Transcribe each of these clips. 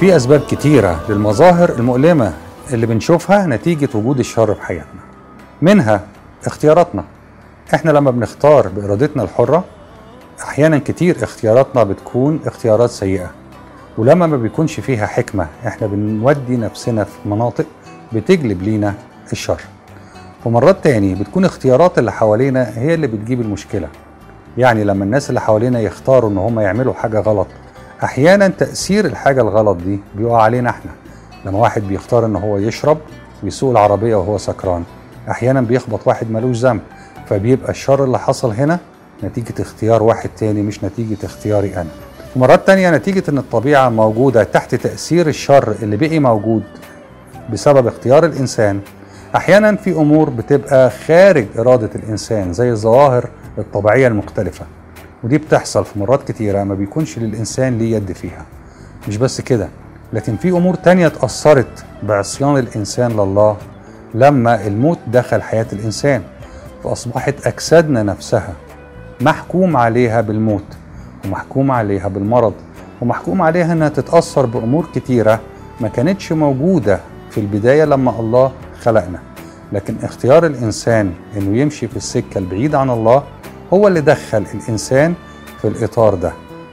في أسباب كتيرة للمظاهر المؤلمة اللي بنشوفها نتيجة وجود الشر في حياتنا. منها اختياراتنا. إحنا لما بنختار بإرادتنا الحرة أحيانا كتير اختياراتنا بتكون اختيارات سيئة. ولما ما بيكونش فيها حكمة إحنا بنودي نفسنا في مناطق بتجلب لينا الشر. ومرات تاني بتكون اختيارات اللي حوالينا هي اللي بتجيب المشكلة. يعني لما الناس اللي حوالينا يختاروا إن هم يعملوا حاجة غلط أحيانا تأثير الحاجة الغلط دي بيقع علينا إحنا. لما واحد بيختار إن هو يشرب ويسوق العربية وهو سكران أحيانا بيخبط واحد ملوش ذنب فبيبقى الشر اللي حصل هنا نتيجة اختيار واحد تاني مش نتيجة اختياري أنا. ومرات تانية نتيجة إن الطبيعة موجودة تحت تأثير الشر اللي بقي موجود بسبب اختيار الإنسان. أحيانا في أمور بتبقى خارج إرادة الإنسان زي الظواهر الطبيعية المختلفة. ودي بتحصل في مرات كتيرة ما بيكونش للإنسان ليه يد فيها. مش بس كده لكن في أمور تانية اتأثرت بعصيان الإنسان لله لما الموت دخل حياة الإنسان فأصبحت أجسادنا نفسها محكوم عليها بالموت ومحكوم عليها بالمرض ومحكوم عليها إنها تتأثر بأمور كتيرة ما كانتش موجودة في البداية لما الله خلقنا. لكن اختيار الإنسان إنه يمشي في السكة البعيد عن الله هو اللي دخل الإنسان في الإطار ده.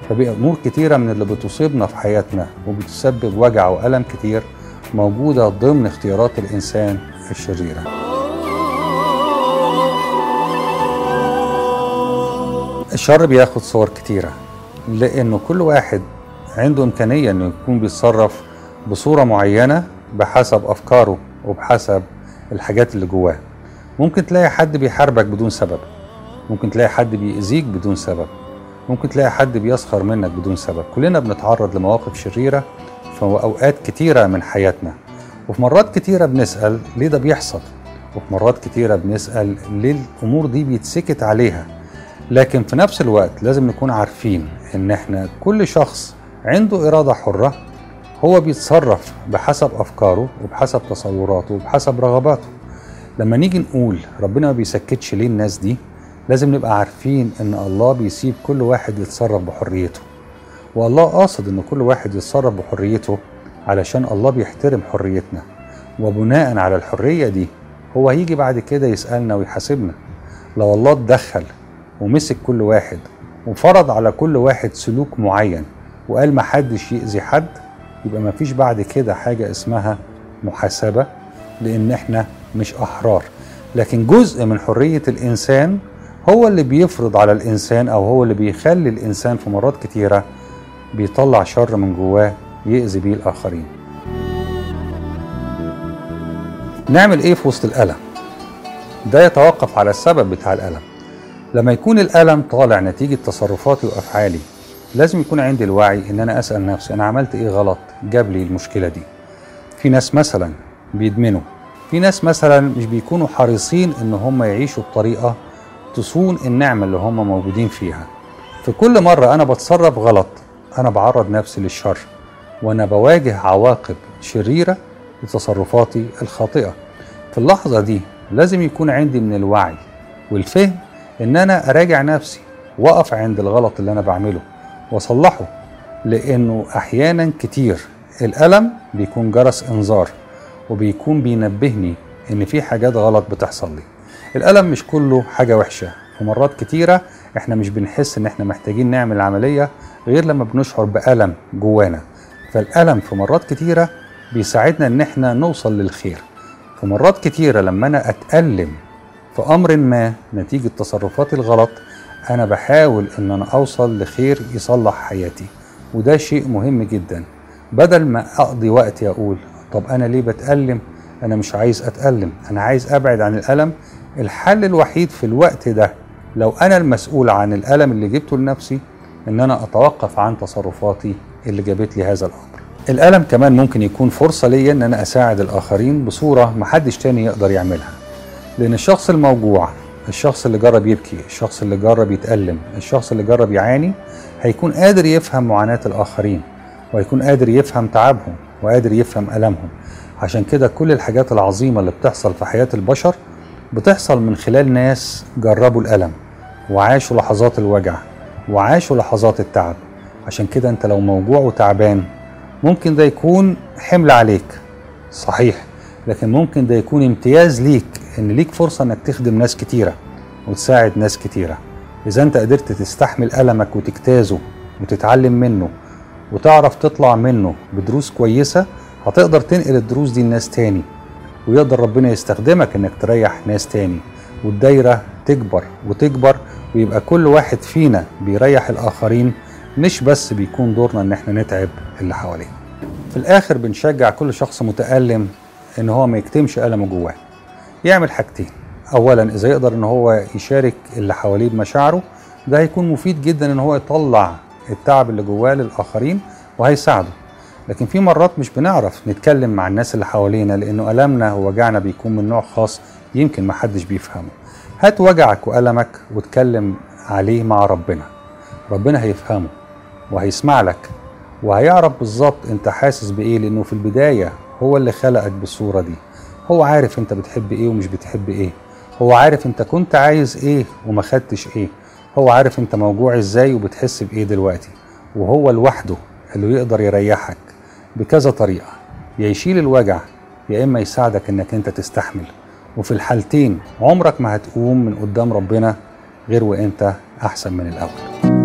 فبقى امور كتيرة من اللي بتصيبنا في حياتنا وبتسبب وجع وألم كتير موجودة ضمن اختيارات الإنسان الشريرة. الشر بياخد صور كتيرة لأنه كل واحد عنده إمكانية إنه يكون بيتصرف بصورة معينة بحسب أفكاره وبحسب الحاجات اللي جواه. ممكن تلاقي حد بيحاربك بدون سبب ممكن تلاقي حد بيأذيك بدون سبب. ممكن تلاقي حد بيسخر منك بدون سبب. كلنا بنتعرض لمواقف شريرة في أوقات كتيرة من حياتنا وفي مرات كتيرة بنسأل ليه ده بيحصل وفي مرات كتيرة بنسأل ليه الأمور دي بيتسكت عليها. لكن في نفس الوقت لازم نكون عارفين إن إحنا كل شخص عنده إرادة حرة هو بيتصرف بحسب أفكاره وبحسب تصوراته وبحسب رغباته. لما نيجي نقول ربنا ما بيسكتش ليه الناس دي لازم نبقى عارفين إن الله بيسيب كل واحد يتصرف بحريته. والله قاصد إن كل واحد يتصرف بحريته علشان الله بيحترم حريتنا. وبناء على الحرية دي هو هيجي بعد كده يسألنا ويحاسبنا. لو الله اتدخل ومسك كل واحد وفرض على كل واحد سلوك معين وقال محدش يأذي حد يبقى ما فيش بعد كده حاجة اسمها محاسبة لأن إحنا مش أحرار. لكن جزء من حرية الإنسان هو اللي بيفرض على الإنسان أو هو اللي بيخلي الإنسان في مرات كتيرة بيطلع شر من جواه يأذي بيه الآخرين. نعمل إيه في وسط الألم؟ ده يتوقف على السبب بتاع الألم. لما يكون الألم طالع نتيجة تصرفاتي وأفعالي لازم يكون عندي الوعي إن أنا أسأل نفسي أنا عملت إيه غلط جاب لي المشكلة دي. في ناس مثلا بيدمنوا في ناس مثلا مش بيكونوا حريصين إن هم يعيشوا بطريقة تصون النعمه اللي هم موجودين فيها. في كل مرة أنا بتصرف غلط أنا بعرض نفسي للشر وأنا بواجه عواقب شريرة لتصرفاتي الخاطئة. في اللحظة دي لازم يكون عندي من الوعي والفهم إن أنا أراجع نفسي وأقف عند الغلط اللي أنا بعمله وأصلحه لأنه أحيانا كتير الألم بيكون جرس إنذار وبيكون بينبهني إن في حاجات غلط بتحصل لي. الألم مش كله حاجة وحشة ومرات كتيرة إحنا مش بنحس إن إحنا محتاجين نعمل عملية غير لما بنشعر بألم جوانا. فالألم في مرات كتيرة بيساعدنا إن إحنا نوصل للخير. في مرات كتيرة لما أنا أتألم في أمر ما نتيجة تصرفاتي الغلط أنا بحاول إن أنا أوصل لخير يصلح حياتي وده شيء مهم جدا. بدل ما أقضي وقتي أقول طب أنا ليه بتألم؟ أنا مش عايز أتألم أنا عايز أبعد عن الألم الحل الوحيد في الوقت ده لو أنا المسؤول عن الألم اللي جبته لنفسي إن أنا أتوقف عن تصرفاتي اللي جابت لي هذا الأمر. الألم كمان ممكن يكون فرصة ليا إن أنا أساعد الآخرين بصورة محدش تاني يقدر يعملها. لأن الشخص الموجوع الشخص اللي جرب يبكي الشخص اللي جرب يتألم الشخص اللي جرب يعاني هيكون قادر يفهم معاناة الآخرين وهيكون قادر يفهم تعبهم وقادر يفهم ألمهم. عشان كده كل الحاجات العظيمة اللي بتحصل في حياة البشر بتحصل من خلال ناس جربوا الألم وعاشوا لحظات الوجع وعاشوا لحظات التعب. عشان كده انت لو موجوع وتعبان ممكن ده يكون حمل عليك. صحيح لكن ممكن ده يكون امتياز ليك إن ليك فرصة إنك تخدم ناس كتيرة وتساعد ناس كتيرة. إذا أنت قدرت تستحمل ألمك وتجتازه وتتعلم منه وتعرف تطلع منه بدروس كويسة هتقدر تنقل الدروس دي لناس تاني. ويقدر ربنا يستخدمك إنك تريح ناس تاني. والدايرة تكبر وتكبر ويبقى كل واحد فينا بيريح الآخرين مش بس بيكون دورنا إن إحنا نتعب اللي حواليه. في الآخر بنشجع كل شخص متألم إن هو ما يكتمش ألمه جواه. يعمل حاجتين. اولا إذا يقدر إن هو يشارك اللي حواليه بمشاعره ده هيكون مفيد جدا إن هو يطلع التعب اللي جواه للآخرين وهيساعده. لكن في مرات مش بنعرف نتكلم مع الناس اللي حوالينا لأنه ألمنا ووجعنا بيكون من نوع خاص يمكن محدش بيفهمه. هات وجعك وألمك واتكلم عليه مع ربنا. ربنا هيفهمه وهيسمع لك وهيعرف بالظبط أنت حاسس بإيه لأنه في البداية هو اللي خلقك بالصورة دي. هو عارف أنت بتحب إيه ومش بتحب إيه. هو عارف أنت كنت عايز إيه وما خدتش إيه. هو عارف أنت موجوع إزاي وبتحس بإيه دلوقتي. وهو لوحده اللي يقدر يريحك. بكذا طريقة. يا يشيل الوجع يا إما يساعدك إنك أنت تستحمل. وفي الحالتين عمرك ما هتقوم من قدام ربنا غير وأنت أحسن من الأول.